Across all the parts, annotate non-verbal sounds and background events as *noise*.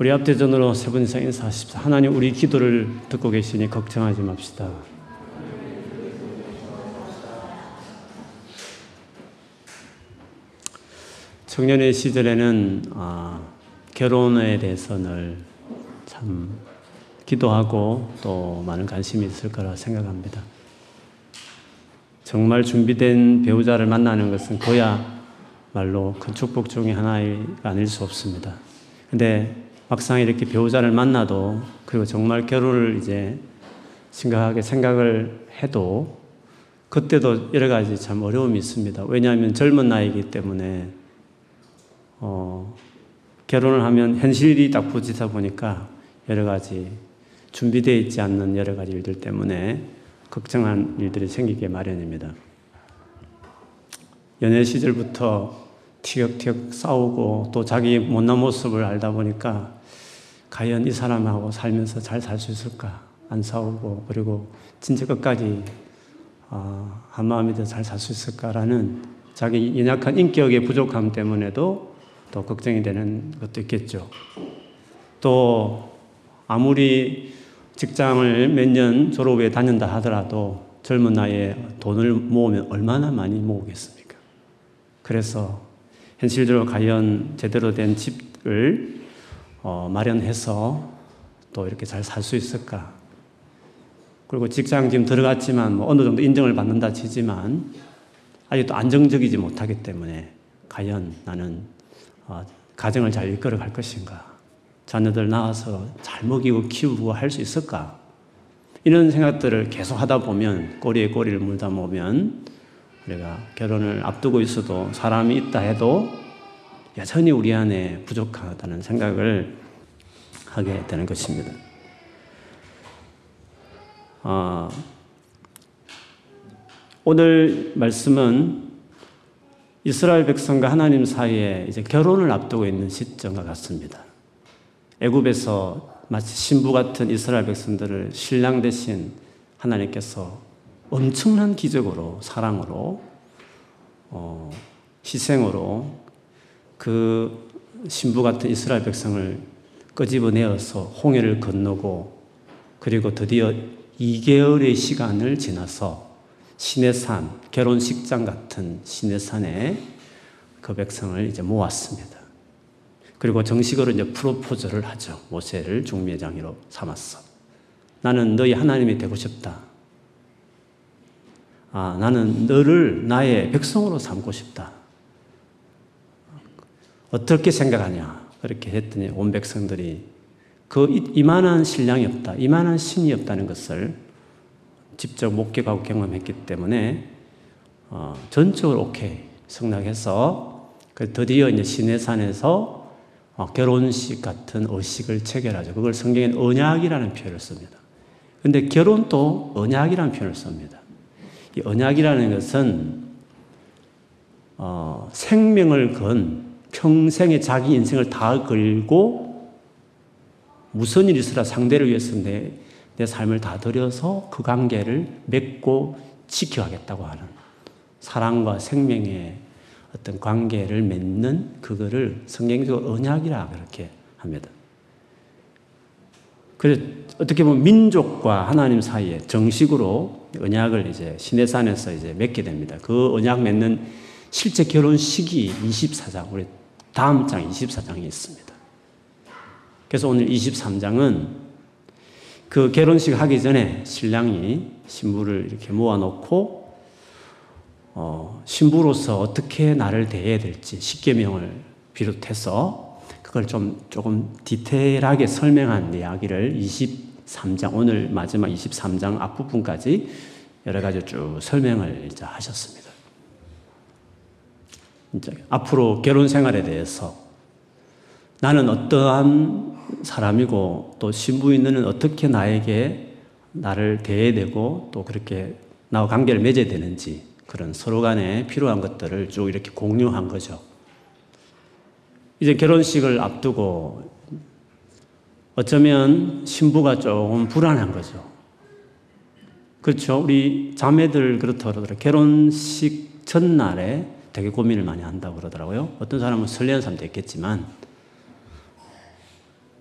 우리 앞대전으로 세분 이상 인사하십시오. 하나님 우리 기도를 듣고 계시니 걱정하지 맙시다. 청년의 시절에는 아, 결혼에 대해서 늘 참 기도하고 또 많은 관심이 있을 거라 생각합니다. 정말 준비된 배우자를 만나는 것은 그야말로 큰 축복 중의 하나가 아닐 수 없습니다. 근데 막상 이렇게 배우자를 만나도 그리고 정말 결혼을 이제 심각하게 생각을 해도 그때도 여러 가지 참 어려움이 있습니다. 왜냐하면 젊은 나이이기 때문에 어, 결혼을 하면 현실이 딱 부딪히다 보니까 여러 가지 준비되어 있지 않는 여러 가지 일들 때문에 걱정한 일들이 생기게 마련입니다. 연애 시절부터 티격티격 싸우고 또 자기 못난 모습을 알다 보니까 과연 이 사람하고 살면서 잘 살 수 있을까? 안 싸우고 그리고 진짜 끝까지 어, 한 마음이 잘살 수 있을까라는 자기 연약한 인격의 부족함 때문에도 또 걱정이 되는 것도 있겠죠. 또 아무리 직장을 몇 년 졸업 후에 다닌다 하더라도 젊은 나이에 돈을 모으면 얼마나 많이 모으겠습니까? 그래서 현실적으로 과연 제대로 된 집을 어, 마련해서 또 이렇게 잘 살 수 있을까? 그리고 직장 지금 들어갔지만 뭐 어느 정도 인정을 받는다 치지만 아직도 안정적이지 못하기 때문에 과연 나는 어, 가정을 잘 이끌어 갈 것인가? 자녀들 낳아서 잘 먹이고 키우고 할 수 있을까? 이런 생각들을 계속 하다 보면 꼬리에 꼬리를 물다 보면 우리가 결혼을 앞두고 있어도 사람이 있다 해도 여전히 우리 안에 부족하다는 생각을 하게 되는 것입니다. 어, 오늘 말씀은 이스라엘 백성과 하나님 사이에 이제 결혼을 앞두고 있는 시점과 같습니다. 애굽에서 마치 신부 같은 이스라엘 백성들을 신랑 대신 하나님께서 엄청난 기적으로 사랑으로 어, 희생으로 그 신부 같은 이스라엘 백성을 끄집어내어서 홍해를 건너고 그리고 드디어 2개월의 시간을 지나서 시내산 결혼식장 같은 시내산에 그 백성을 이제 모았습니다. 그리고 정식으로 이제 프로포즈를 하죠. 모세를 중미의 장이로 삼았어. 나는 너희 하나님이 되고 싶다. 아, 나는 너를 나의 백성으로 삼고 싶다. 어떻게 생각하냐? 그렇게 했더니 온 백성들이 그 이만한 신랑이 없다, 이만한 신이 없다는 것을 직접 목격하고 경험했기 때문에 어, 전적으로 오케이 승낙해서 그 드디어 이제 시내산에서 어, 결혼식 같은 의식을 체결하죠. 그걸 성경엔 언약이라는 표현을 씁니다. 근데 결혼도 언약이라는 표현을 씁니다. 이 언약이라는 것은 어, 생명을 건 평생의 자기 인생을 다 걸고 무슨 일이 있으라 상대를 위해서 내, 내 삶을 다 들여서 그 관계를 맺고 지켜가겠다고 하는 사랑과 생명의 어떤 관계를 맺는 그거를 성경적으로 언약이라 그렇게 합니다. 그래서 어떻게 보면 민족과 하나님 사이에 정식으로 언약을 이제 시내산에서 이제 맺게 됩니다. 그 언약 맺는 실제 결혼식이 24장, 우리 다음 장 24장에 있습니다. 그래서 오늘 23장은 그 결혼식 하기 전에 신랑이 신부를 이렇게 모아놓고 어, 신부로서 어떻게 나를 대해야 될지 십계명을 비롯해서 그걸 좀 조금 디테일하게 설명한 이야기를 23장 오늘 마지막 23장 앞부분까지 여러 가지 쭉 설명을 하셨습니다. 앞으로 결혼 생활에 대해서 나는 어떠한 사람이고 또 신부인은 어떻게 나에게 나를 대해야 되고 또 그렇게 나와 관계를 맺어야 되는지 그런 서로 간에 필요한 것들을 쭉 이렇게 공유한 거죠. 이제 결혼식을 앞두고 어쩌면 신부가 조금 불안한 거죠. 그렇죠. 우리 자매들 그렇더라고요. 결혼식 전날에 되게 고민을 많이 한다고 그러더라고요. 어떤 사람은 설레는 사람도 있겠지만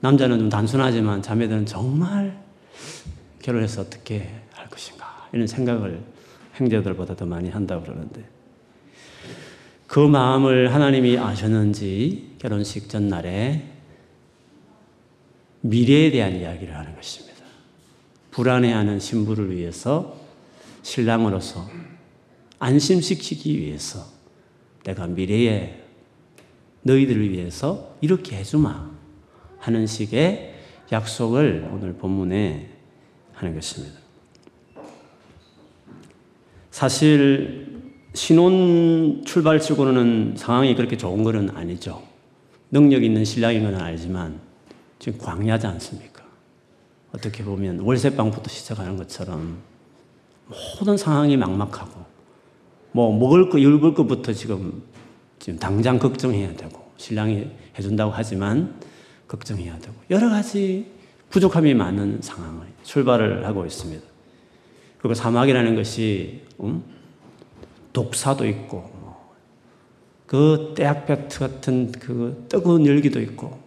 남자는 좀 단순하지만 자매들은 정말 결혼해서 어떻게 할 것인가 이런 생각을 형제들보다 더 많이 한다고 그러는데 그 마음을 하나님이 아셨는지 결혼식 전날에 미래에 대한 이야기를 하는 것입니다. 불안해하는 신부를 위해서 신랑으로서 안심시키기 위해서 내가 미래에 너희들을 위해서 이렇게 해주마 하는 식의 약속을 오늘 본문에 하는 것입니다. 사실 신혼 출발치고는 상황이 그렇게 좋은 것은 아니죠. 능력 있는 신랑인 건 알지만 지금 광야지 않습니까? 어떻게 보면 월세방부터 시작하는 것처럼 모든 상황이 막막하고 뭐 먹을 거, 입을 것부터 지금 지금 당장 걱정해야 되고 신랑이 해준다고 하지만 걱정해야 되고 여러 가지 부족함이 많은 상황을 출발을 하고 있습니다. 그리고 사막이라는 것이 음? 독사도 있고 그 떼약볕 같은 그 뜨거운 열기도 있고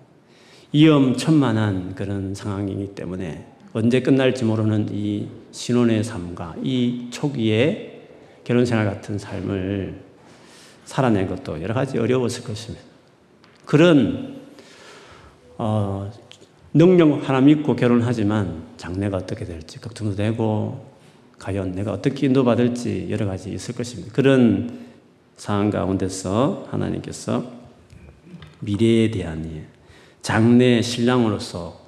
위험천만한 그런 상황이기 때문에 언제 끝날지 모르는 이 신혼의 삶과 이 초기에 결혼생활 같은 삶을 살아낸 것도 여러 가지 어려웠을 것입니다. 그런 어, 능력 하나 믿고 결혼하지만 장래가 어떻게 될지 걱정도 되고 과연 내가 어떻게 인도받을지 여러 가지 있을 것입니다. 그런 상황 가운데서 하나님께서 미래에 대한 장래 신랑으로서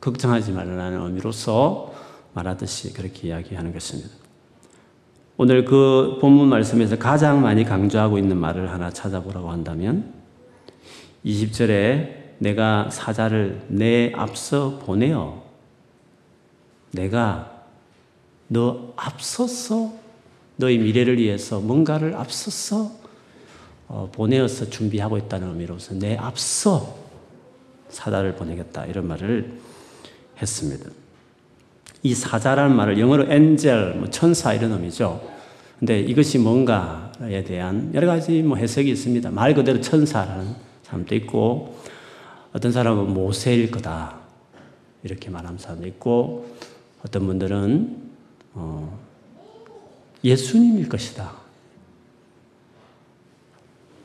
걱정하지 말라는 의미로서 말하듯이 그렇게 이야기하는 것입니다. 오늘 그 본문 말씀에서 가장 많이 강조하고 있는 말을 하나 찾아보라고 한다면 20절에 내가 사자를 내 앞서 보내어 내가 너 앞서서 너의 미래를 위해서 뭔가를 앞서서 어, 보내어서 준비하고 있다는 의미로서 내 앞서 사자를 보내겠다 이런 말을 했습니다. 이 사자라는 말을 영어로 엔젤, 뭐 천사 이런 의미죠. 근데 이것이 뭔가에 대한 여러 가지 뭐 해석이 있습니다. 말 그대로 천사라는 사람도 있고 어떤 사람은 모세일 거다 이렇게 말하는 사람도 있고 어떤 분들은 어, 예수님일 것이다.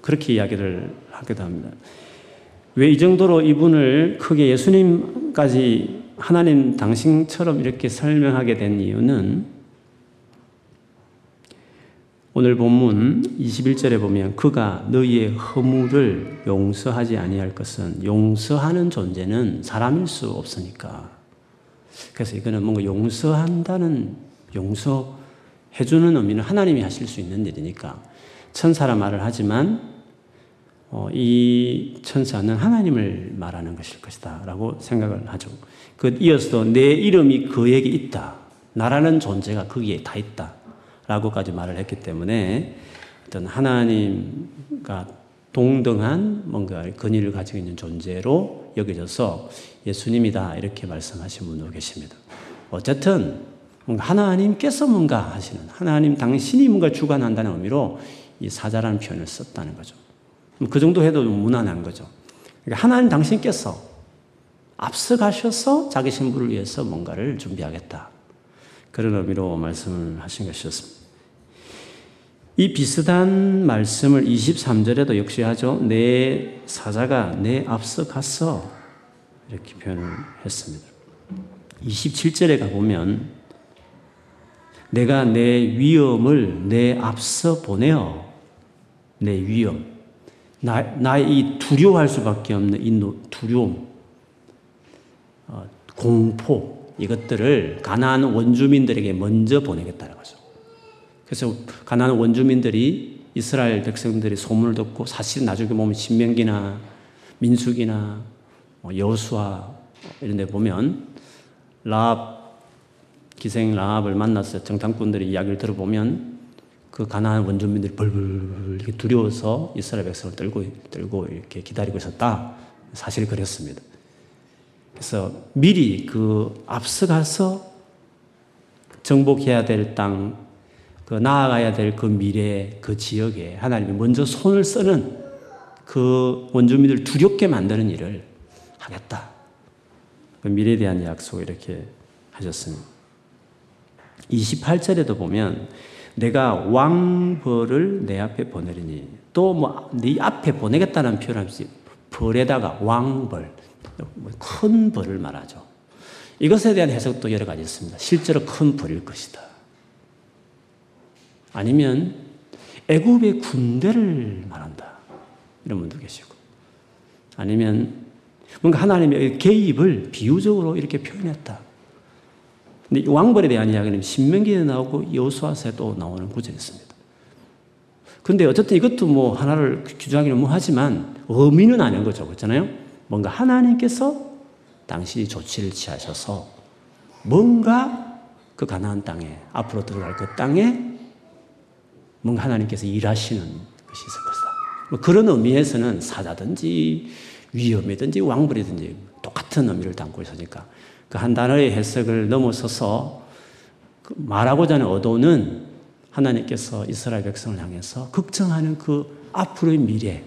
그렇게 이야기를 하기도 합니다. 왜 이 정도로 이분을 크게 예수님까지 하나님 당신처럼 이렇게 설명하게 된 이유는 오늘 본문 21절에 보면 그가 너희의 허물을 용서하지 아니할 것은 용서하는 존재는 사람일 수 없으니까. 그래서 이거는 뭔가 용서한다는 용서해주는 의미는 하나님이 하실 수 있는 일이니까 천사라 말을 하지만 어, 이 천사는 하나님을 말하는 것일 것이다 라고 생각을 하죠. 그 이어서도 내 이름이 그에게 있다. 나라는 존재가 거기에 다 있다. 라고까지 말을 했기 때문에 어떤 하나님과 동등한 뭔가 근위를 가지고 있는 존재로 여겨져서 예수님이다 이렇게 말씀하신 분도 계십니다. 어쨌든 뭔가 하나님께서 뭔가 하시는 하나님 당신이 뭔가 주관한다는 의미로 이 사자라는 표현을 썼다는 거죠. 그 정도 해도 무난한 거죠. 그러니까 하나님 당신께서 앞서가셔서 자기 신부를 위해서 뭔가를 준비하겠다. 그런 의미로 말씀을 하신 것이었습니다. 이 비슷한 말씀을 23절에도 역시 하죠. 내 사자가 내 앞서 갔어. 이렇게 표현을 했습니다. 27절에 가보면 내가 내 위험을 내 앞서 보내어 내 위험 나, 나의 이 두려워할 수밖에 없는 이 두려움 어, 공포 이것들을 가나안 원주민들에게 먼저 보내겠다는 거죠. 그래서 가나안 원주민들이 이스라엘 백성들이 소문을 듣고 사실 나중에 보면 신명기나 민숙이나 뭐 여수와 이런 데 보면 라합 기생 라합을 만나서 정탐꾼들이 이야기를 들어보면 그 가나안 원주민들이 벌벌 이렇게 두려워서 이스라엘 백성을 떨고 떨고 이렇게 기다리고 있었다. 사실 그랬습니다. 그래서 미리 그 앞서가서 정복해야 될 땅, 그 나아가야 될 그 미래, 그 지역에 하나님이 먼저 손을 쓰는 그 원주민들 두렵게 만드는 일을 하겠다. 그 미래에 대한 약속을 이렇게 하셨습니다. 28절에도 보면 내가 왕벌을 내 앞에 보내리니 또 뭐 네 앞에 보내겠다는 표현없이 벌에다가 왕벌 뭐큰 벌을 말하죠. 이것에 대한 해석도 여러 가지 있습니다. 실제로 큰 벌일 것이다. 아니면 애굽의 군대를 말한다. 이런 분도 계시고. 아니면 뭔가 하나님의 개입을 비유적으로 이렇게 표현했다. 근데 왕벌에 대한 이야기는 신명기에 나오고 여수아서에도 나오는 구절이었습니다. 근데 어쨌든 이것도 뭐 하나를 규정하기는 뭐 하지만 의미는 아닌 거죠. 그렇잖아요? 뭔가 하나님께서 당시 조치를 취하셔서 뭔가 그 가나안 땅에 앞으로 들어갈 그 땅에 뭔가 하나님께서 일하시는 것이 있을 것이다. 뭐 그런 의미에서는 사자든지 위험이든지 왕벌이든지 똑같은 의미를 담고 있으니까 그 한 단어의 해석을 넘어서서 그 말하고자 하는 의도는 하나님께서 이스라엘 백성을 향해서 걱정하는 그 앞으로의 미래,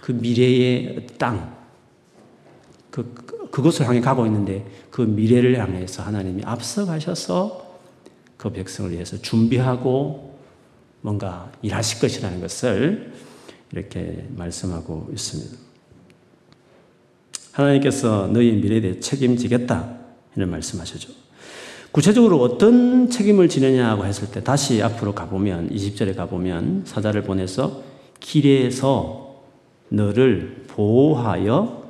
그 미래의 땅, 그, 그곳을 향해 가고 있는데 그 미래를 향해서 하나님이 앞서가셔서 그 백성을 위해서 준비하고 뭔가 일하실 것이라는 것을 이렇게 말씀하고 있습니다. 하나님께서 너희 미래에 대해 책임지겠다. 이런 말씀하시죠. 구체적으로 어떤 책임을 지느냐고 했을 때 다시 앞으로 가보면 20절에 가보면 사자를 보내서 길에서 너를 보호하여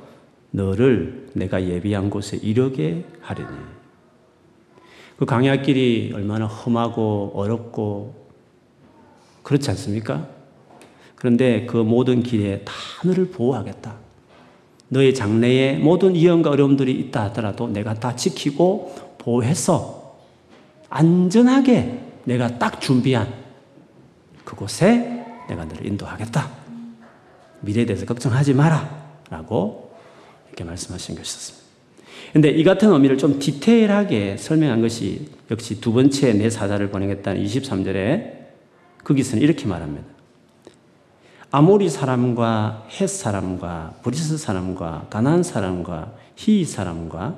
너를 내가 예비한 곳에 이르게 하리니 그 강야길이 얼마나 험하고 어렵고 그렇지 않습니까? 그런데 그 모든 길에 다 너를 보호하겠다. 너의 장래에 모든 위험과 어려움들이 있다 하더라도 내가 다 지키고 보호해서 안전하게 내가 딱 준비한 그곳에 내가 너를 인도하겠다. 미래에 대해서 걱정하지 마라. 라고 이렇게 말씀하신 것이었습니다. 근데 이 같은 의미를 좀 디테일하게 설명한 것이 역시 두 번째 내 사자를 보내겠다는 23절에 거기서는 이렇게 말합니다. 아모리 사람과 헷 사람과 브리스 사람과 가나안 사람과 히위 사람과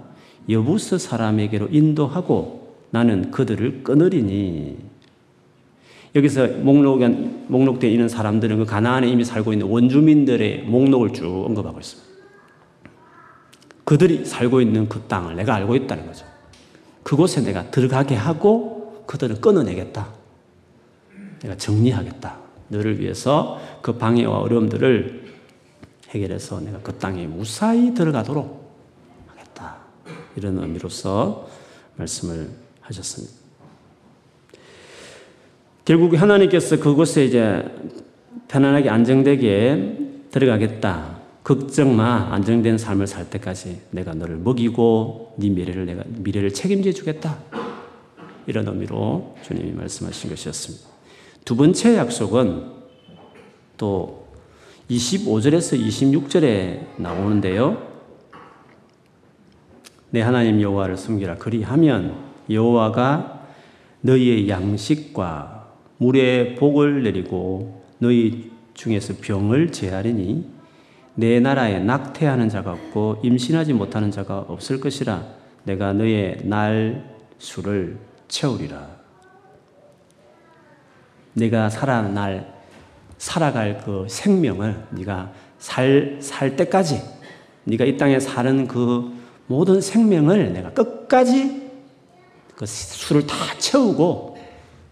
여부스 사람에게로 인도하고 나는 그들을 끊으리니 여기서 목록 목록되어 있는 사람들은 그 가나안에 이미 살고 있는 원주민들의 목록을 쭉 언급하고 있습니다. 그들이 살고 있는 그 땅을 내가 알고 있다는 거죠. 그곳에 내가 들어가게 하고 그들을 끊어내겠다. 내가 정리하겠다. 너를 위해서 그 방해와 어려움들을 해결해서 내가 그 땅에 무사히 들어가도록 하겠다. 이런 의미로서 말씀을 하셨습니다. 결국 하나님께서 그곳에 이제 편안하게 안정되게 들어가겠다. 걱정 마. 안정된 삶을 살 때까지 내가 너를 먹이고 네 미래를 내가 미래를 책임져 주겠다. 이런 의미로 주님이 말씀하신 것이었습니다. 두 번째 약속은 또 25절에서 26절에 나오는데요. 내 하나님 여호와를 숨기라 그리하면 여호와가 너희의 양식과 물의 복을 내리고 너희 중에서 병을 제하리니 내 나라에 낙태하는 자가 없고 임신하지 못하는 자가 없을 것이라 내가 너의 날 수를 채우리라. 네가 살아날 살아갈 그 생명을 네가 살 살 때까지 네가 이 땅에 사는 그 모든 생명을 내가 끝까지 그 수를 다 채우고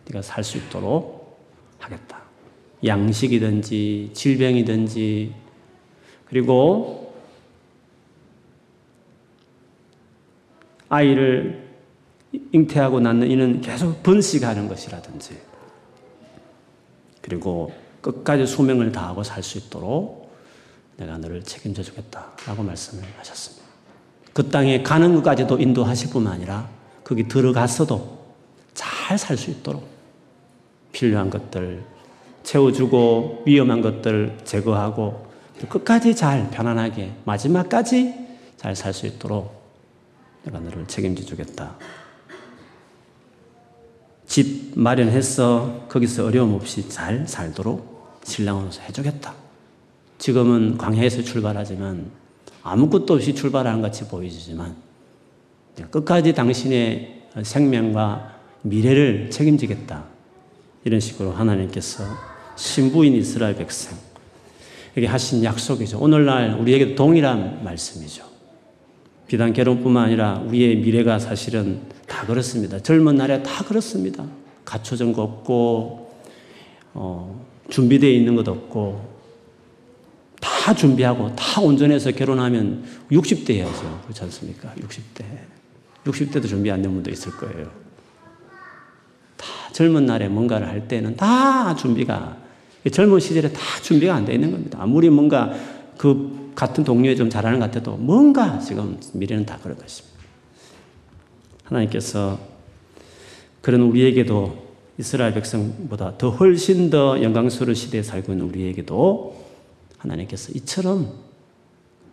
네가 살 수 있도록 하겠다. 양식이든지 질병이든지 그리고 아이를 잉태하고 낳는 이는 계속 번식하는 것이라든지 그리고 끝까지 소명을 다하고 살 수 있도록 내가 너를 책임져 주겠다 라고 말씀을 하셨습니다. 그 땅에 가는 것까지도 인도하실 뿐만 아니라 거기 들어갔어도 잘 살 수 있도록 필요한 것들 채워주고 위험한 것들 제거하고 끝까지 잘 편안하게 마지막까지 잘 살 수 있도록 내가 너를 책임져 주겠다. 집 마련해서 거기서 어려움 없이 잘 살도록 신랑으로서 해주겠다. 지금은 광야에서 출발하지만 아무것도 없이 출발하는 같이 보이지만 끝까지 당신의 생명과 미래를 책임지겠다. 이런 식으로 하나님께서 신부인 이스라엘 백성 에게 하신 약속이죠. 오늘날 우리에게 동일한 말씀이죠. 비단 결혼뿐만 아니라 우리의 미래가 사실은 다 그렇습니다. 젊은 날에 다 그렇습니다. 갖춰진 거 없고, 어, 준비되어 있는 것 없고, 다 준비하고 다 온전해서 결혼하면 60대 해야죠. 그렇지 않습니까? 60대. 60대도 준비 안 된 분도 있을 거예요. 다 젊은 날에 뭔가를 할 때는 다 준비가, 젊은 시절에 다 준비가 안 돼 있는 겁니다. 아무리 뭔가 그 같은 동료에 좀 잘하는 것 같아도 뭔가 지금 미래는 다 그럴 것입니다. 하나님께서 그런 우리에게도 이스라엘 백성보다 더 훨씬 더 영광스러운 시대에 살고 있는 우리에게도 하나님께서 이처럼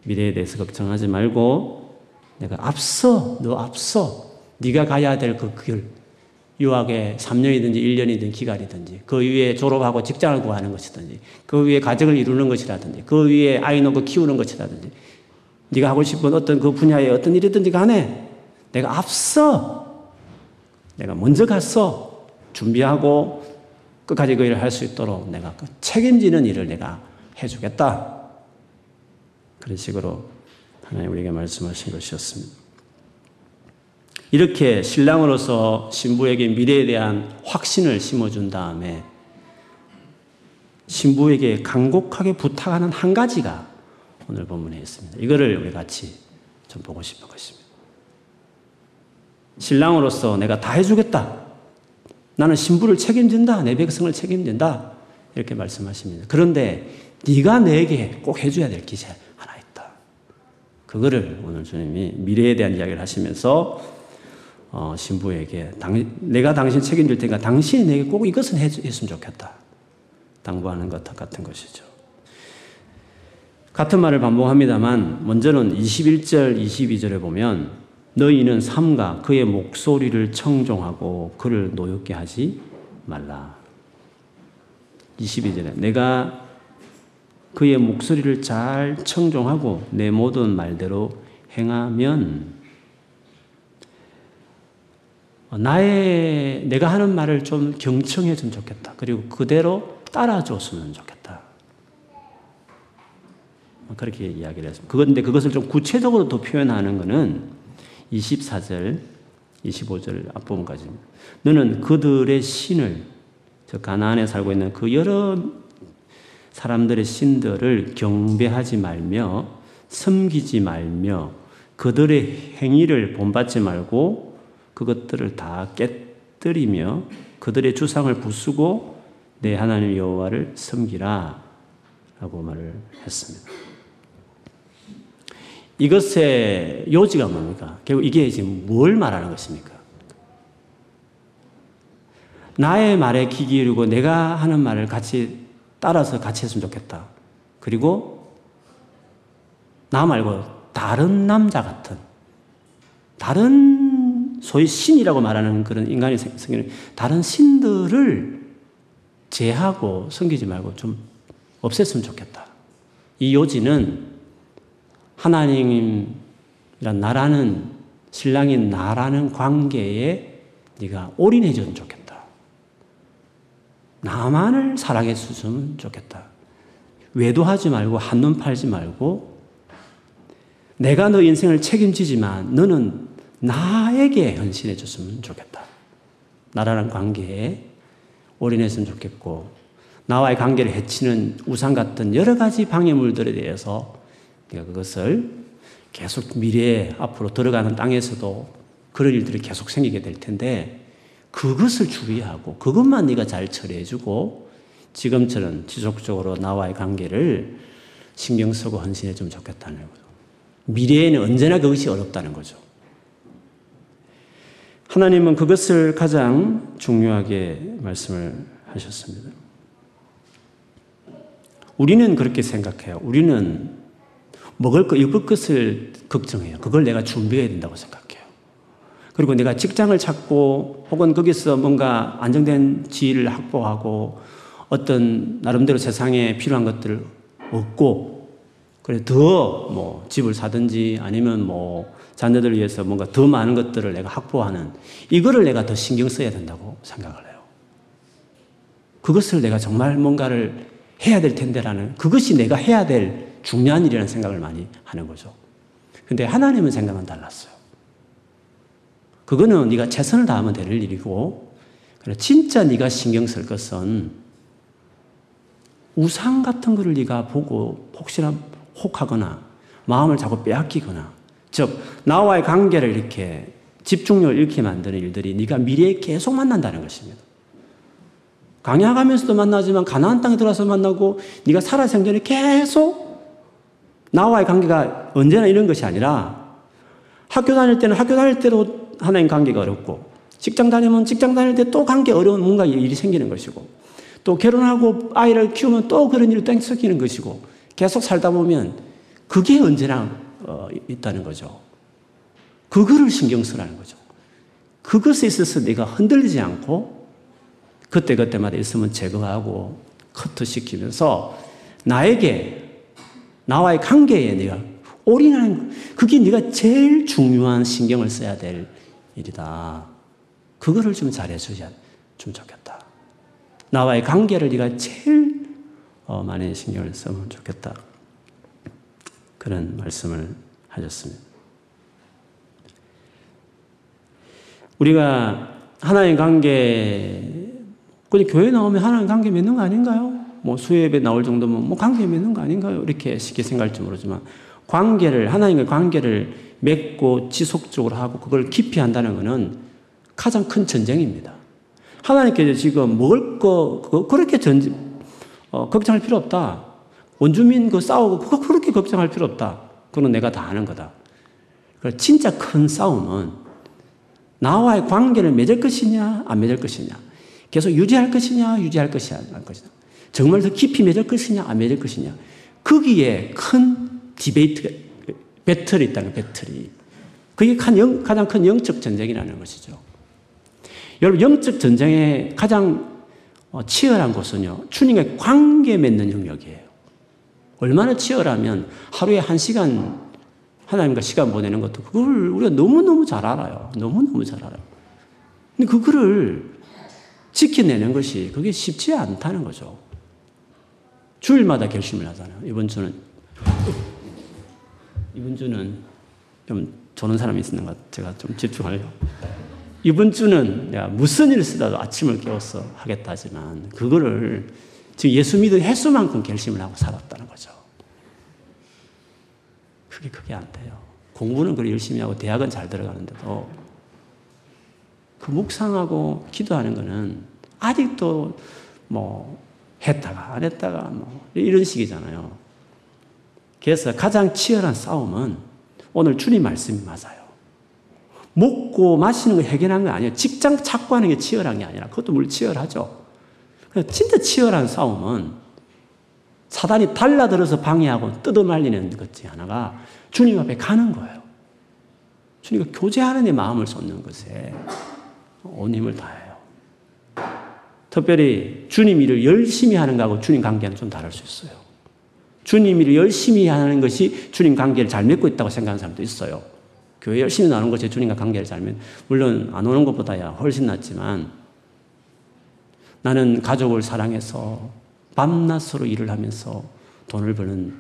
미래에 대해서 걱정하지 말고 내가 앞서 너 앞서 네가 가야 될 그 길 유학에 3년이든지 1년이든 기간이든지 그 위에 졸업하고 직장을 구하는 것이든지 그 위에 가정을 이루는 것이라든지 그 위에 아이 놓고 키우는 것이라든지 네가 하고 싶은 어떤 그 분야의 어떤 일이든지 간에 내가 앞서 내가 먼저 갔어 준비하고 끝까지 그 일을 할 수 있도록 내가 그 책임지는 일을 내가 해주겠다. 그런 식으로 하나님 우리에게 말씀하신 것이었습니다. 이렇게 신랑으로서 신부에게 미래에 대한 확신을 심어준 다음에 신부에게 간곡하게 부탁하는 한 가지가 오늘 본문에 있습니다. 이거를 우리 같이 좀 보고 싶은 것입니다. 신랑으로서 내가 다 해주겠다. 나는 신부를 책임진다. 내 백성을 책임진다. 이렇게 말씀하십니다. 그런데 네가 내게 꼭 해줘야 될 기세 하나 있다. 그거를 오늘 주님이 미래에 대한 이야기를 하시면서 어, 신부에게 당, 내가 당신 책임질 테니까 당신이 내게 꼭 이것은 해, 했으면 좋겠다. 당부하는 것 같은 것이죠. 같은 말을 반복합니다만 먼저는 21절, 22절에 보면 너희는 삼가 그의 목소리를 청종하고 그를 노엽게 하지 말라. 22절에 내가 그의 목소리를 잘 청종하고 내 모든 말대로 행하면 어, 나의 내가 하는 말을 좀 경청해 줬으면 좋겠다. 그리고 그대로 따라줬으면 좋겠다. 어, 그렇게 이야기를 했습니다. 그런데 그것을 좀 구체적으로 더 표현하는 것은 24절, 25절 앞부분까지입니다. 너는 그들의 신을, 저 가나안에 살고 있는 그 여러 사람들의 신들을 경배하지 말며 섬기지 말며 그들의 행위를 본받지 말고 그것들을 다 깨뜨리며 그들의 주상을 부수고 내 하나님 여호와를 섬기라 라고 말을 했습니다. 이것의 요지가 뭡니까? 결국 이게 지금 뭘 말하는 것입니까? 나의 말에 귀 기울이고 내가 하는 말을 같이 따라서 같이 했으면 좋겠다. 그리고 나 말고 다른 남자 같은 다른 소위 신이라고 말하는 그런 인간이 생기는 다른 신들을 제하고 섬기지 말고 좀 없앴으면 좋겠다. 이 요지는 하나님이란 나라는 신랑인 나라는 관계에 네가 올인해줬으면 좋겠다. 나만을 사랑해 주으면 좋겠다. 외도하지 말고 한눈 팔지 말고 내가 너 인생을 책임지지만 너는 나에게 헌신해 줬으면 좋겠다. 나라는 관계에 올인했으면 좋겠고, 나와의 관계를 해치는 우상 같은 여러 가지 방해물들에 대해서 네가 그것을 계속 미래에 앞으로 들어가는 땅에서도 그런 일들이 계속 생기게 될 텐데, 그것을 주의하고, 그것만 네가 잘 처리해주고, 지금처럼 지속적으로 나와의 관계를 신경 쓰고 헌신해 주면 좋겠다는 거죠. 미래에는 언제나 그것이 어렵다는 거죠. 하나님은 그것을 가장 중요하게 말씀을 하셨습니다. 우리는 그렇게 생각해요. 우리는 먹을 것, 입을 것을 걱정해요. 그걸 내가 준비해야 된다고 생각해요. 그리고 내가 직장을 찾고 혹은 거기서 뭔가 안정된 지위를 확보하고 어떤 나름대로 세상에 필요한 것들을 얻고 그래 더 뭐 집을 사든지 아니면 뭐 자녀들을 위해서 뭔가 더 많은 것들을 내가 확보하는 이거를 내가 더 신경 써야 된다고 생각을 해요. 그것을 내가 정말 뭔가를 해야 될 텐데라는 그것이 내가 해야 될 중요한 일이라는 생각을 많이 하는 거죠. 근데 하나님은 생각은 달랐어요. 그거는 네가 최선을 다하면 될 일이고 진짜 네가 신경 쓸 것은 우상 같은 거를 네가 보고 혹시나 혹하거나 마음을 자꾸 빼앗기거나 즉 나와의 관계를 이렇게 집중력을 잃게 만드는 일들이 네가 미래에 계속 만난다는 것입니다. 강야 가면서도 만나지만 가나안 땅에 들어서 만나고 네가 살아 생전에 계속 나와의 관계가 언제나 이런 것이 아니라 학교 다닐 때는 학교 다닐 때도 하나님 관계가 어렵고 직장 다니면 직장 다닐 때 또 관계 어려운 뭔가 일이 생기는 것이고 또 결혼하고 아이를 키우면 또 그런 일이 땡 섞이는 것이고 계속 살다 보면 그게 언제나 어, 있다는 거죠. 그거를 신경 쓰라는 거죠. 그것에 있어서 내가 흔들리지 않고 그때그때마다 있으면 제거하고 커트시키면서 나에게 나와의 관계에 내가 올인하는 그게 네가 제일 중요한 신경을 써야 될 일이다. 그거를 좀 잘해줘야 좀 좋겠다. 나와의 관계를 네가 제일 어, 많이 신경을 쓰면 좋겠다. 그런 말씀을 하셨습니다. 우리가 하나님 관계, 그냥 교회 나오면 하나님 관계 맺는 거 아닌가요? 뭐 수협에 나올 정도면 뭐 관계 맺는 거 아닌가요? 이렇게 쉽게 생각할지 모르지만 관계를, 하나님과 관계를 맺고 지속적으로 하고 그걸 깊이 한다는 것은 가장 큰 전쟁입니다. 하나님께서 지금 먹을 거, 그렇게 전, 어, 걱정할 필요 없다. 원주민 그 싸우고 그거 그렇게 걱정할 필요 없다. 그건 내가 다 아는 거다. 진짜 큰 싸움은 나와의 관계를 맺을 것이냐, 안 맺을 것이냐. 계속 유지할 것이냐, 유지할 것이냐, 안 것이냐. 정말 더 깊이 맺을 것이냐, 안 맺을 것이냐. 거기에 큰 디베이트가, 배틀이 있다는 배틀이. 그게 가장 큰 영적 전쟁이라는 것이죠. 여러분, 영적 전쟁의 가장 어, 치열한 곳은요, 주님의 관계 맺는 영역이에요. 얼마나 치열하면 하루에 한 시간 하나님과 시간 보내는 것도 그걸 우리가 너무너무 잘 알아요. 너무너무 잘 알아요. 근데 그거를 지켜내는 것이 그게 쉽지 않다는 거죠. 주일마다 결심을 하잖아요. 이번 주는 이번 주는 좀 조는 사람이 있는 것 제가 좀 집중하려고. 이번 주는 내가 무슨 일을 쓰다도 아침을 깨워서 하겠다 하지만 그거를 지금 예수 믿은 횟수만큼 결심을 하고 살았다는 거죠. 그게 그게 안 돼요. 공부는 그래 열심히 하고 대학은 잘 들어가는데도 그 묵상하고 기도하는 거는 아직도 뭐 했다가 안 했다가 뭐 이런 식이잖아요. 그래서 가장 치열한 싸움은 오늘 주님 말씀이 맞아요. 먹고 마시는 거 해결한 거 아니에요. 직장 찾고 하는 게 치열한 게 아니라 그것도 물론 치열하죠. 진짜 치열한 싸움은 사단이 달라들어서 방해하고 뜯어말리는 것중 하나가 주님 앞에 가는 거예요. 주님과 교제하는 데 마음을 쏟는 것에 온 힘을 다해요. 특별히 주님 일을 열심히 하는 거하고 주님 관계는 좀 다를 수 있어요. 주님 일을 열심히 하는 것이 주님 관계를 잘 맺고 있다고 생각하는 사람도 있어요. 교회 열심히 나오는 것이 주님과 관계를 잘 맺, 물론 안 오는 것보다야 훨씬 낫지만 나는 가족을 사랑해서 밤낮으로 일을 하면서 돈을 버는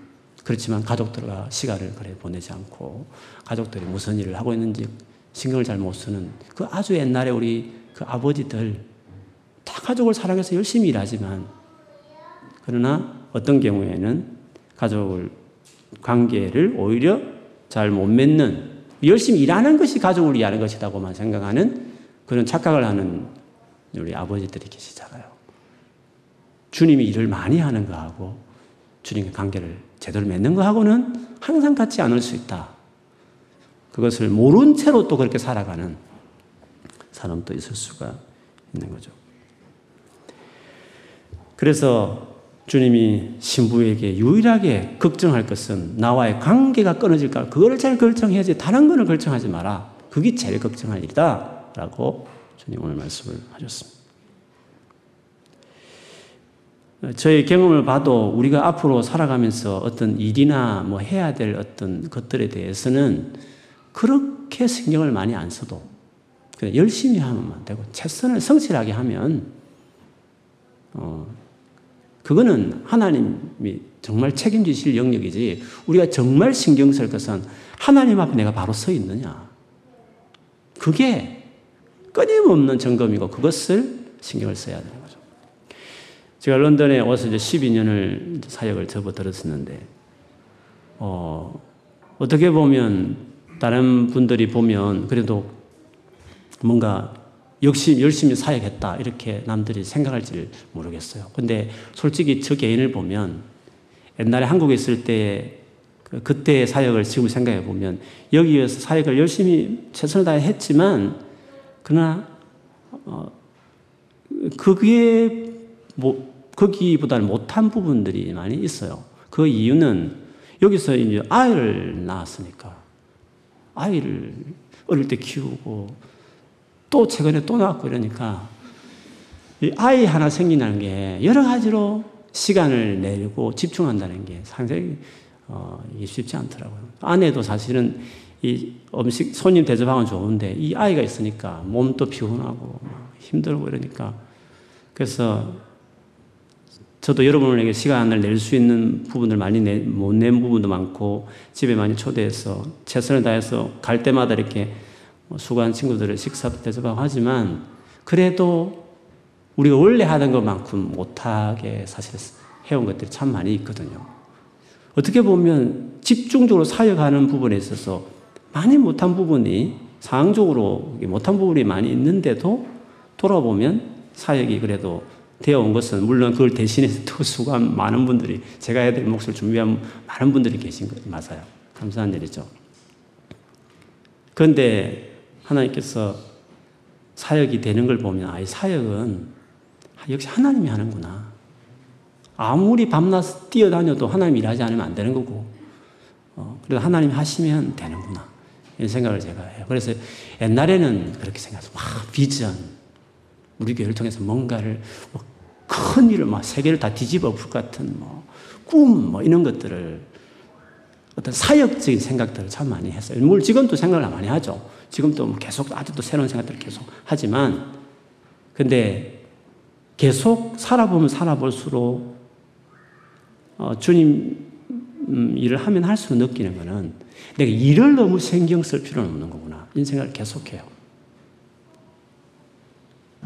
그렇지만 가족들과 시간을 그래 보내지 않고 가족들이 무슨 일을 하고 있는지 신경을 잘 못 쓰는 그 아주 옛날에 우리 그 아버지들 다 가족을 사랑해서 열심히 일하지만 그러나 어떤 경우에는 가족을 관계를 오히려 잘 못 맺는 열심히 일하는 것이 가족을 위하는 것이라고만 생각하는 그런 착각을 하는 우리 아버지들이 계시잖아요. 주님이 일을 많이 하는 거하고 주님의 관계를 제대로 맺는 거하고는 항상 같지 않을 수 있다. 그것을 모른 채로 또 그렇게 살아가는 사람도 있을 수가 있는 거죠. 그래서 주님이 신부에게 유일하게 걱정할 것은 나와의 관계가 끊어질까. 그거를 제일 걱정해야지. 다른 거는 걱정하지 마라. 그게 제일 걱정할 일이다. 라고 주님 오늘 말씀을 하셨습니다. 저의 경험을 봐도 우리가 앞으로 살아가면서 어떤 일이나 뭐 해야 될 어떤 것들에 대해서는 그렇게 신경을 많이 안 써도 열심히 하면 되고 최선을 성실하게 하면 어 그거는 하나님이 정말 책임지실 영역이지 우리가 정말 신경 쓸 것은 하나님 앞에 내가 바로 서 있느냐 그게 끊임없는 점검이고 그것을 신경을 써야 되는 거죠. 제가 런던에 와서 이제 12년을 사역을 접어들었었는데, 어, 어떻게 보면 다른 분들이 보면 그래도 뭔가 역시 열심히 사역했다 이렇게 남들이 생각할지 모르겠어요. 근데 솔직히 저 개인을 보면 옛날에 한국에 있을 때그 그때의 사역을 지금 생각해 보면 여기에서 사역을 열심히 최선을 다해 했지만 그러나 어, 그게 뭐 거기보다는 못한 부분들이 많이 있어요. 그 이유는 여기서 이제 아이를 낳았으니까 아이를 어릴 때 키우고 또 최근에 또 낳았고 이러니까 아이 하나 생긴다는 게 여러 가지로 시간을 내고 집중한다는 게 상당히 어, 이게 쉽지 않더라고요. 아내도 사실은 이 음식 손님 대접하면 좋은데 이 아이가 있으니까 몸도 피곤하고 힘들고 이러니까 그래서 저도 여러분에게 시간을 낼 수 있는 부분을 많이 못 낸 부분도 많고 집에 많이 초대해서 최선을 다해서 갈 때마다 이렇게 뭐 수고한 친구들을 식사도 대접하고 하지만 그래도 우리가 원래 하던 것만큼 못하게 사실 해온 것들이 참 많이 있거든요. 어떻게 보면 집중적으로 사역하는 부분에 있어서 많이 못한 부분이 상황적으로 못한 부분이 많이 있는데도 돌아보면 사역이 그래도 되어 온 것은 물론 그걸 대신해서 또 *laughs* 수고한 많은 분들이 제가 해야 될 몫을 준비한 많은 분들이 계신 것 맞아요. 감사한 일이죠. 그런데 하나님께서 사역이 되는 걸 보면 아, 이 사역은 역시 하나님이 하는구나. 아무리 밤낮 뛰어다녀도 하나님 일하지 않으면 안 되는 거고, 어, 그래도 하나님 하시면 되는구나. 이런 생각을 제가 해요. 그래서 옛날에는 그렇게 생각해서, 막 비전, 우리 교회를 통해서 뭔가를, 뭐 큰 일을 막 세계를 다 뒤집어 볼 같은 뭐, 꿈, 뭐 이런 것들을 어떤 사역적인 생각들을 참 많이 했어요. 물론 지금도 생각을 많이 하죠. 지금도 뭐 계속 아직도 새로운 생각들을 계속 하지만, 근데 계속 살아보면 살아볼수록 어, 주님 음, 일을 하면 할수록 느끼는 거는 내가 일을 너무 신경 쓸 필요는 없는 거구나. 생각을 계속해요.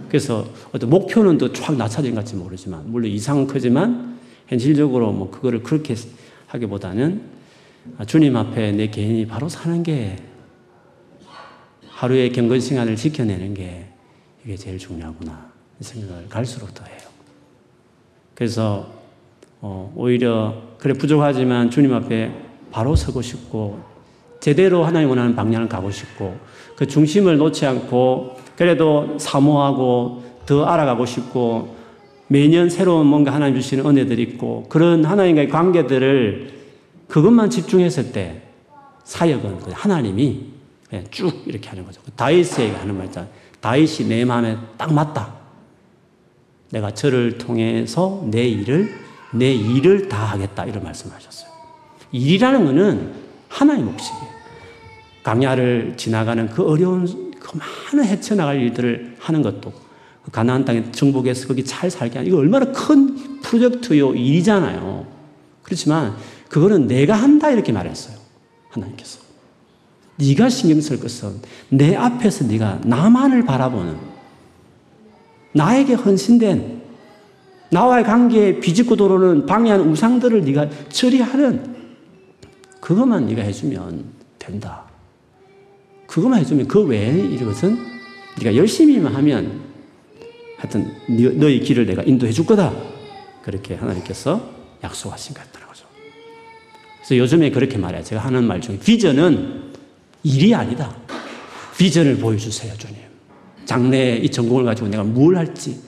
그래서 어떤 목표는 더 촥 낮춰진 것 같지 모르지만, 물론 이상은 크지만, 현실적으로 뭐 그거를 그렇게 하기보다는 주님 앞에 내 개인이 바로 사는 게 하루의 경건 시간을 지켜내는 게 이게 제일 중요하구나. 이 생각을 갈수록 더 해요. 그래서 어, 오히려 그래 부족하지만 주님 앞에 바로 서고 싶고 제대로 하나님 원하는 방향을 가고 싶고 그 중심을 놓지 않고 그래도 사모하고 더 알아가고 싶고 매년 새로운 뭔가 하나님 주시는 은혜들이 있고 그런 하나님과의 관계들을 그것만 집중했을 때 사역은 그 하나님이 쭉 이렇게 하는 거죠. 다윗에게 하는 말이잖아요. 다윗이 내 마음에 딱 맞다. 내가 저를 통해서 내 일을 내 일을 다 하겠다. 이런 말씀하셨어요. 일이라는 것은 하나의 몫이에요. 강야를 지나가는 그 어려운 그 많은 헤쳐나갈 일들을 하는 것도 그 가나안 땅에 정복해서 거기 잘 살게 하는 이거 얼마나 큰 프로젝트요 일이잖아요. 그렇지만 그거는 내가 한다 이렇게 말했어요. 하나님께서. 네가 신경 쓸 것은 내 앞에서 네가 나만을 바라보는 나에게 헌신된 나와의 관계에 비집고 들어오는 방해하는 우상들을 네가 처리하는 그것만 네가 해주면 된다. 그것만 해주면 그 외의 이것은 네가 열심히만 하면 하여튼 너의 길을 내가 인도해 줄 거다. 그렇게 하나님께서 약속하신 것 같더라고요. 그래서 요즘에 그렇게 말해요. 제가 하는 말 중에 비전은 일이 아니다. 비전을 보여주세요, 주님. 장래에 이 전공을 가지고 내가 뭘 할지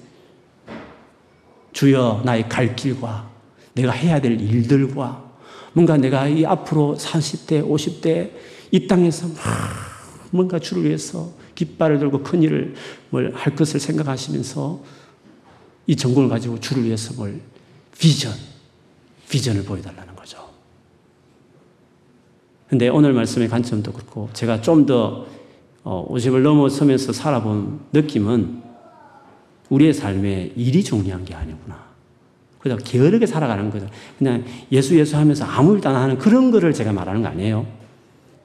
주여 나의 갈 길과 내가 해야 될 일들과 뭔가 내가 이 앞으로 40대, 50대 이 땅에서 막 뭔가 주를 위해서 깃발을 들고 큰 일을 뭘 할 것을 생각하시면서 이 전공을 가지고 주를 위해서 뭘 비전, 비전을 보여달라는 거죠. 근데 오늘 말씀의 관점도 그렇고 제가 좀 더 50을 어, 넘어서면서 살아본 느낌은 우리의 삶에 일이 중요한 게 아니구나. 그냥 게으르게 살아가는 거죠. 그냥 예수 예수 하면서 아무 일도 안 하는 그런 거를 제가 말하는 거 아니에요.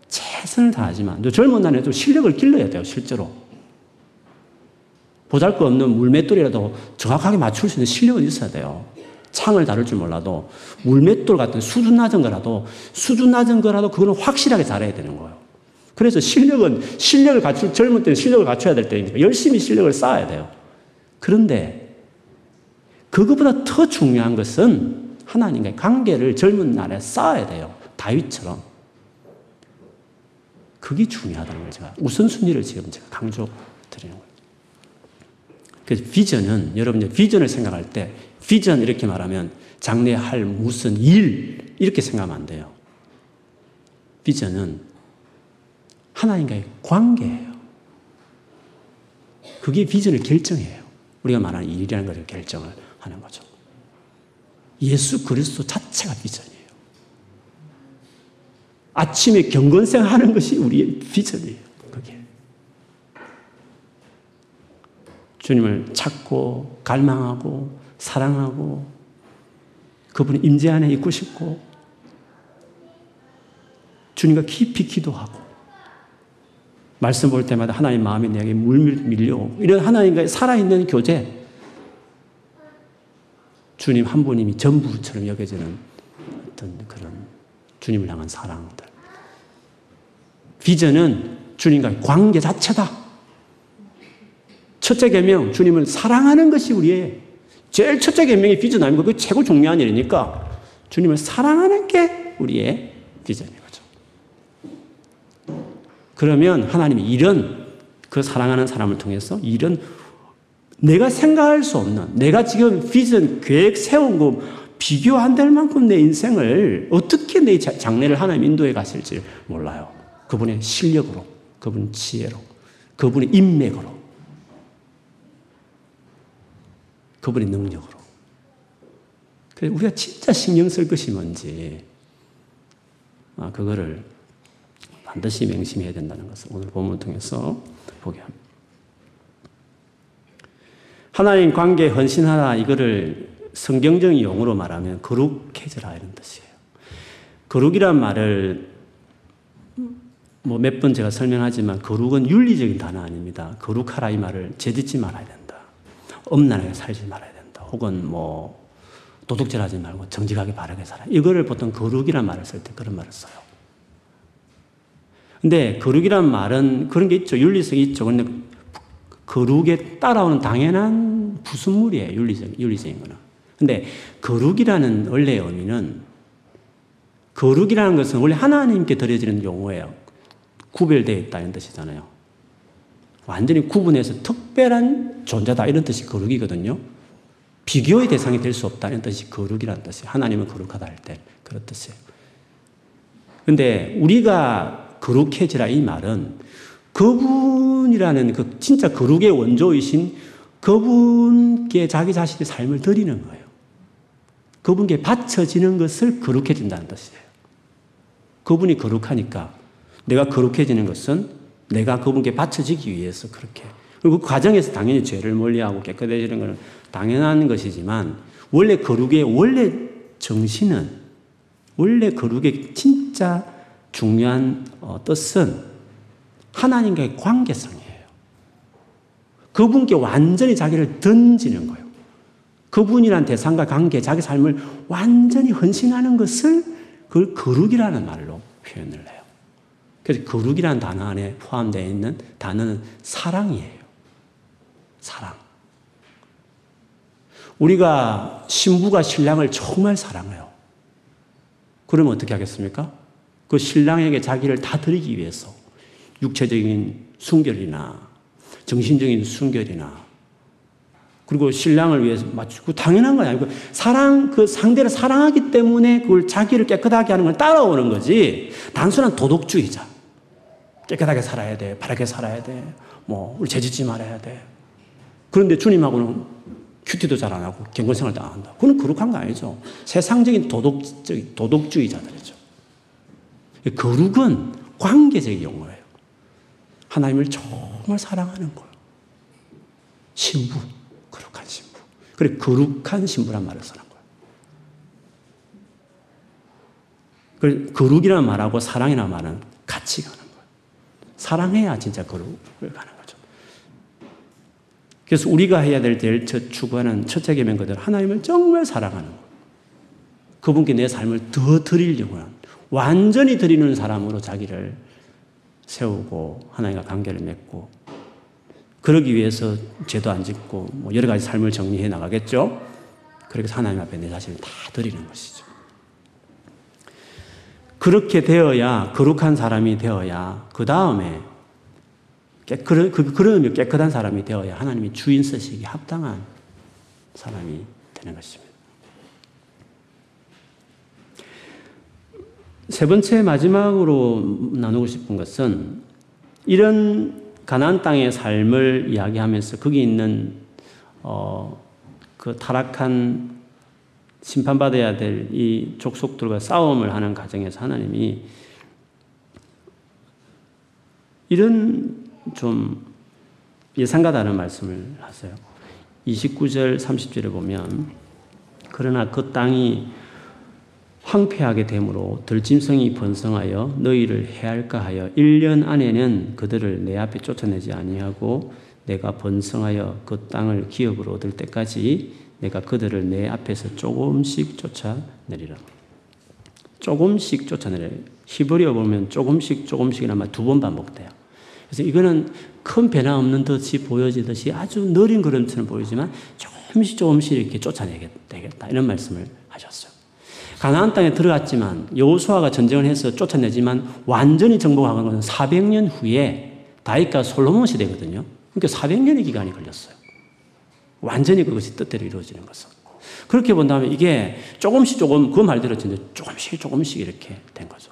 최선을 다하지만 또 젊은 날에도 실력을 길러야 돼요, 실제로. 보잘 것 없는 물맷돌이라도 정확하게 맞출 수 있는 실력은 있어야 돼요. 창을 다룰 줄 몰라도 물맷돌 같은 수준 낮은 거라도 수준 낮은 거라도 그거는 확실하게 잘해야 되는 거예요. 그래서 실력은 실력을 갖출 젊은 때는 실력을 갖춰야 될 때니까 열심히 실력을 쌓아야 돼요. 그런데 그것보다 더 중요한 것은 하나님과의 관계를 젊은 날에 쌓아야 돼요. 다윗처럼. 그게 중요하다는 걸 제가 우선순위를 지금 제가 강조 드리는 거예요. 그래서 비전은 여러분 비전을 생각할 때 비전 이렇게 말하면 장래 할 무슨 일 이렇게 생각하면 안 돼요. 비전은 하나님과의 관계예요. 그게 비전을 결정해요. 우리가 말하는 일이라는 것을 결정을 하는 거죠. 예수 그리스도 자체가 비전이에요. 아침에 경건생 하는 것이 우리의 비전이에요. 그게. 주님을 찾고, 갈망하고, 사랑하고, 그분의 임재 안에 있고 싶고, 주님과 깊이 기도하고, 말씀 볼 때마다 하나님 마음이 내게 물밀 밀려오고, 이런 하나님과의 살아있는 교제, 주님 한 분님이 전부처럼 여겨지는 어떤 그런 주님을 향한 사랑들. 비전은 주님과의 관계 자체다. 첫째 계명 주님을 사랑하는 것이 우리의 제일 첫째 계명이 비전 아니고 그 최고 중요한 일이니까 주님을 사랑하는 게 우리의 비전인 거죠. 그러면 하나님이 이런 그 사랑하는 사람을 통해서 이런 내가 생각할 수 없는, 내가 지금 비전, 계획 세운 거 비교 안 될 만큼 내 인생을 어떻게 내 장래를 하나님 인도해 가실지 몰라요. 그분의 실력으로, 그분 지혜로, 그분의 인맥으로, 그분의 능력으로. 그래서 우리가 진짜 신경 쓸 것이 뭔지, 아, 그거를 반드시 명심해야 된다는 것을 오늘 본문 통해서 보게 합니다. 하나님 관계에 헌신하라 이거를 성경적인 용어로 말하면 거룩해져라 이런 뜻이에요. 거룩이란 말을 뭐 몇 번 제가 설명하지만 거룩은 윤리적인 단어 아닙니다. 거룩하라 이 말을 죄짓지 말아야 된다. 엄난하게 살지 말아야 된다. 혹은 뭐 도둑질하지 말고 정직하게 바르게 살아. 이거를 보통 거룩이란 말을 쓸 때 그런 말을 써요. 근데 거룩이란 말은 그런 게 있죠. 윤리성이 있죠. 근데 거룩에 따라오는 당연한 부순물이에요. 윤리적, 윤리적인 거는. 근데 거룩이라는 원래의 의미는 거룩이라는 것은 원래 하나님께 드려지는 용어예요. 구별되어 있다는 뜻이잖아요. 완전히 구분해서 특별한 존재다 이런 뜻이 거룩이거든요. 비교의 대상이 될 수 없다는 뜻이 거룩이라는 뜻이에요. 하나님은 거룩하다 할 때 그런 뜻이에요. 근데 우리가 거룩해지라 이 말은 그분이라는 그 진짜 거룩의 원조이신 그분께 자기 자신의 삶을 드리는 거예요. 그분께 바쳐지는 것을 거룩해진다는 뜻이에요. 그분이 거룩하니까 내가 거룩해지는 것은 내가 그분께 바쳐지기 위해서 그렇게. 그리고 그 과정에서 당연히 죄를 멀리하고 깨끗해지는 것은 당연한 것이지만 원래 거룩의 원래 정신은 원래 거룩의 진짜 중요한 어, 뜻은 하나님과의 관계성이에요. 그분께 완전히 자기를 던지는 거예요. 그분이란 대상과 관계, 자기 삶을 완전히 헌신하는 것을 그걸 거룩이라는 말로 표현을 해요. 그래서 거룩이라는 단어 안에 포함되어 있는 단어는 사랑이에요. 사랑. 우리가 신부가 신랑을 정말 사랑해요. 그러면 어떻게 하겠습니까? 그 신랑에게 자기를 다 드리기 위해서 육체적인 순결이나 정신적인 순결이나 그리고 신랑을 위해서 맞추고 당연한 거 아니고 사랑 그 상대를 사랑하기 때문에 그걸 자기를 깨끗하게 하는 걸 따라오는 거지 단순한 도덕주의자 깨끗하게 살아야 돼 바르게 살아야 돼 뭐 우리 죄짓지 말아야 돼 그런데 주님하고는 큐티도 잘 안 하고 경건생활도 안 한다. 그건 거룩한 거 아니죠. 세상적인 도덕적, 도덕주의자들이죠. 거룩은 관계적 용어예요. 하나님을 정말 사랑하는 거예요. 신부, 거룩한 신부. 그래, 거룩한 신부란 말을 쓰는 거예요. 그래, 거룩이라는 말하고 사랑이라는 말은 같이 가는. 사랑해야 진짜 거룩을 가는 거죠. 그래서 우리가 해야 될 제일 첫 추구하는 첫째 계명 그대로 하나님을 정말 사랑하는 거예요. 그분께 내 삶을 더 드리려고 하는 완전히 드리는 사람으로 자기를 세우고 하나님과 관계를 맺고 그러기 위해서 죄도 안 짓고 뭐 여러 가지 삶을 정리해 나가겠죠. 그렇게 하나님 앞에 내 자신을 다 드리는 것이죠. 그렇게 되어야 거룩한 사람이 되어야 그 다음에 그, 그런 깨끗한 사람이 되어야 하나님이 주인 쓰시기 합당한 사람이 되는 것입니다. 세 번째 마지막으로 나누고 싶은 것은 이런 가나안 땅의 삶을 이야기하면서 거기 있는 어, 그 타락한 심판받아야 될 이 족속들과 싸움을 하는 과정에서 하나님이 이런 좀 예상과 다른 말씀을 하세요. 29절 30절에 보면 그러나 그 땅이 황폐하게 되므로 들짐승이 번성하여 너희를 해할까 하여 1년 안에는 그들을 내 앞에 쫓아내지 아니하고 내가 번성하여 그 땅을 기업으로 얻을 때까지 내가 그들을 내 앞에서 조금씩 쫓아내리라. 조금씩 쫓아내려. 히브리어 보면 조금씩 조금씩이 아마 두 번 반복돼요. 그래서 이거는 큰 변화 없는 듯이 보여지듯이 아주 느린 걸음처럼 보이지만 조금씩 조금씩 이렇게 쫓아내게 되겠다. 이런 말씀을 하셨어요. 가나안 땅에 들어갔지만 여호수아가 전쟁을 해서 쫓아내지만 완전히 정복한 것은 400년 후에 다윗과 솔로몬 시대거든요. 그러니까 400년의 기간이 걸렸어요. 완전히 그것이 뜻대로 이루어지는 것은. 그렇게 본다면 이게 조금씩 조금 그 말대로 진짜 조금씩 조금씩 이렇게 된 거죠.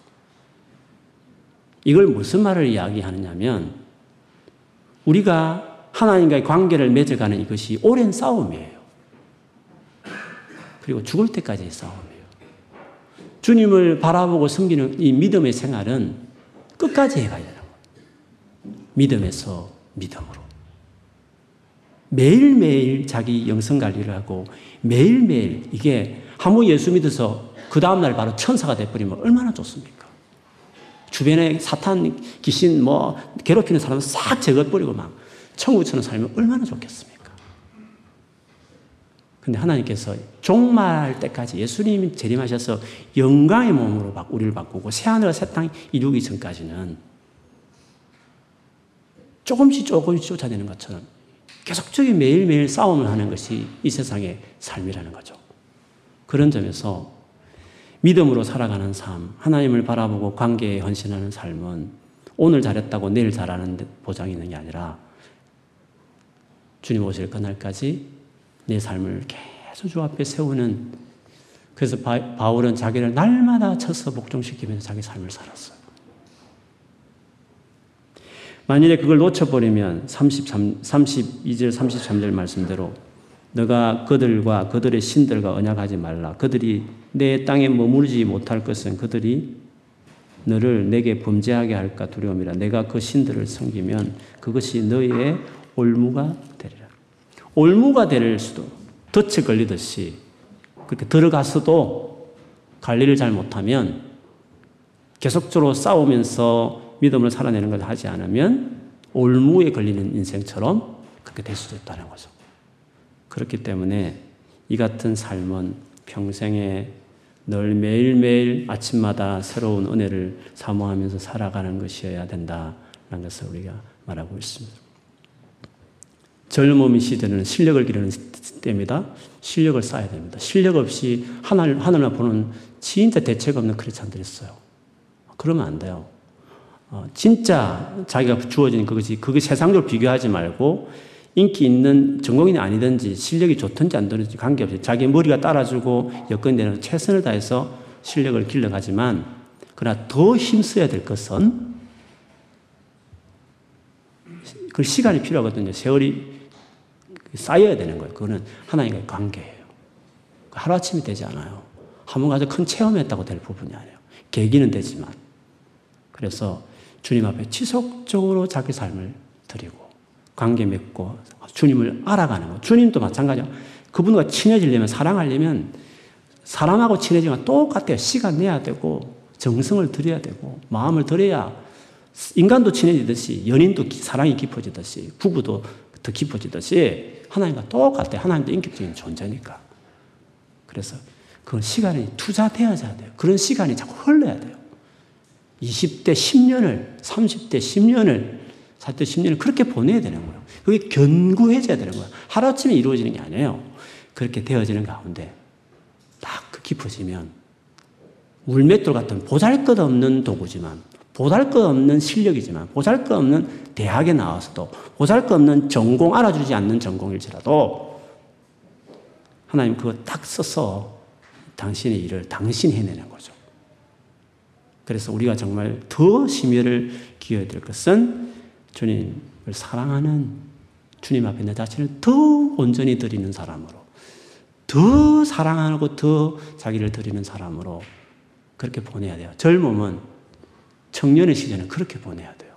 이걸 무슨 말을 이야기하느냐면 우리가 하나님과의 관계를 맺어가는 이것이 오랜 싸움이에요. 그리고 죽을 때까지의 싸움이에요. 주님을 바라보고 섬기는 이 믿음의 생활은 끝까지 해가야 되는 거예요. 믿음에서 믿음으로. 매일매일 자기 영성 관리를 하고 매일매일 이게 한번 예수 믿어서 그 다음날 바로 천사가 돼버리면 얼마나 좋습니까? 주변에 사탄, 귀신, 뭐, 괴롭히는 사람을 싹 제거해버리고 막 천국처럼 살면 얼마나 좋겠습니까? 근데 하나님께서 종말 때까지 예수님이 재림하셔서 영광의 몸으로 우리를 바꾸고 새하늘과 새 땅 이루기 전까지는 조금씩 조금씩 쫓아내는 것처럼 계속적인 매일매일 싸움을 하는 것이 이 세상의 삶이라는 거죠. 그런 점에서 믿음으로 살아가는 삶, 하나님을 바라보고 관계에 헌신하는 삶은 오늘 잘했다고 내일 잘하는 보장이 있는 게 아니라 주님 오실 그날까지 내 삶을 계속 주 앞에 세우는 그래서 바, 울은 자기를 날마다 쳐서 복종시키면서 자기 삶을 살았어요. 만일에 그걸 놓쳐버리면 33, 32절, 33절 말씀대로 너가 그들과 그들의 신들과 언약하지 말라. 그들이 내 땅에 머무르지 못할 것은 그들이 너를 내게 범죄하게 할까 두려움이라. 내가 그 신들을 섬기면 그것이 너희의 올무가 되리라. 올무가 될 수도 덫에 걸리듯이 그렇게 들어가서도 관리를 잘 못하면 계속적으로 싸우면서 믿음을 살아내는 걸 하지 않으면 올무에 걸리는 인생처럼 그렇게 될 수도 있다는 거죠. 그렇기 때문에 이 같은 삶은 평생에 늘 매일매일 아침마다 새로운 은혜를 사모하면서 살아가는 것이어야 된다는 것을 우리가 말하고 있습니다. 젊음의 시대는 실력을 기르는 때입니다. 실력을 쌓아야 됩니다. 실력 없이 하늘, 하늘만 보는 진짜 대책 없는 크리스찬들이 있어요. 그러면 안 돼요. 어, 진짜 자기가 주어진 그것이, 그게 세상적으로 비교하지 말고 인기 있는 전공인이 아니든지 실력이 좋든지 안 좋든지 관계없이 자기 머리가 따라주고 여건되는 최선을 다해서 실력을 길러가지만 그러나 더 힘써야 될 것은 그 시간이 필요하거든요. 세월이 쌓여야 되는 거예요. 그거는 하나님과의 관계예요. 하루아침이 되지 않아요. 한 번 가서 큰 체험했다고 될 부분이 아니에요. 계기는 되지만. 그래서 주님 앞에 지속적으로 자기 삶을 드리고 관계 맺고 주님을 알아가는 거. 주님도 마찬가지야. 그분과 친해지려면 사랑하려면 사람하고 친해지면 똑같아요. 시간 내야 되고 정성을 들여야 되고 마음을 들여야 인간도 친해지듯이 연인도 사랑이 깊어지듯이 부부도 더 깊어지듯이 하나님과 똑같아요. 하나님도 인격적인 존재니까. 그래서 그 시간이 투자되어야 돼요. 그런 시간이 자꾸 흘러야 돼요. 20대 10년을, 30대 10년을, 40대 10년을 그렇게 보내야 되는 거예요. 그게 견고해져야 되는 거예요. 하루아침에 이루어지는 게 아니에요. 그렇게 되어지는 가운데 딱 그 깊어지면 물맷돌 같은 보잘 것 없는 도구지만 보잘 것 없는 실력이지만 보잘 것 없는 대학에 나와서도 보잘 것 없는 전공 알아주지 않는 전공일지라도 하나님 그거 딱 써서 당신의 일을 당신이 해내는 거죠. 그래서 우리가 정말 더 심혈을 기해야 될 것은 주님을 사랑하는 주님 앞에 내 자신을 더 온전히 드리는 사람으로 더 사랑하고 더 자기를 드리는 사람으로 그렇게 보내야 돼요. 젊음은 청년의 시절은 그렇게 보내야 돼요.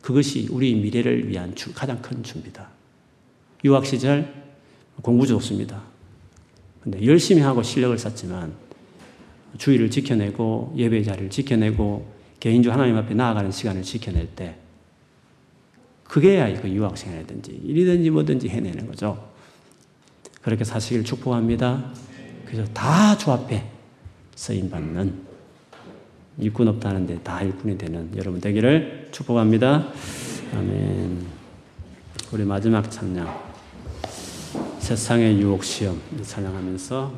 그것이 우리 미래를 위한 가장 큰 준비다. 유학 시절 공부 좋습니다. 근데 열심히 하고 실력을 쌓지만 주의를 지켜내고 예배 자리를 지켜내고 개인주 하나님 앞에 나아가는 시간을 지켜낼 때 그게야 그 유학생이라든지 일이든지 뭐든지 해내는 거죠. 그렇게 사시길 축복합니다. 그래서 다 주 앞에 쓰임 받는 일꾼 없다는데 다 일꾼이 되는 여러분 되기를 축복합니다. 아멘. 우리 마지막 찬양 세상의 유혹 시험 찬양하면서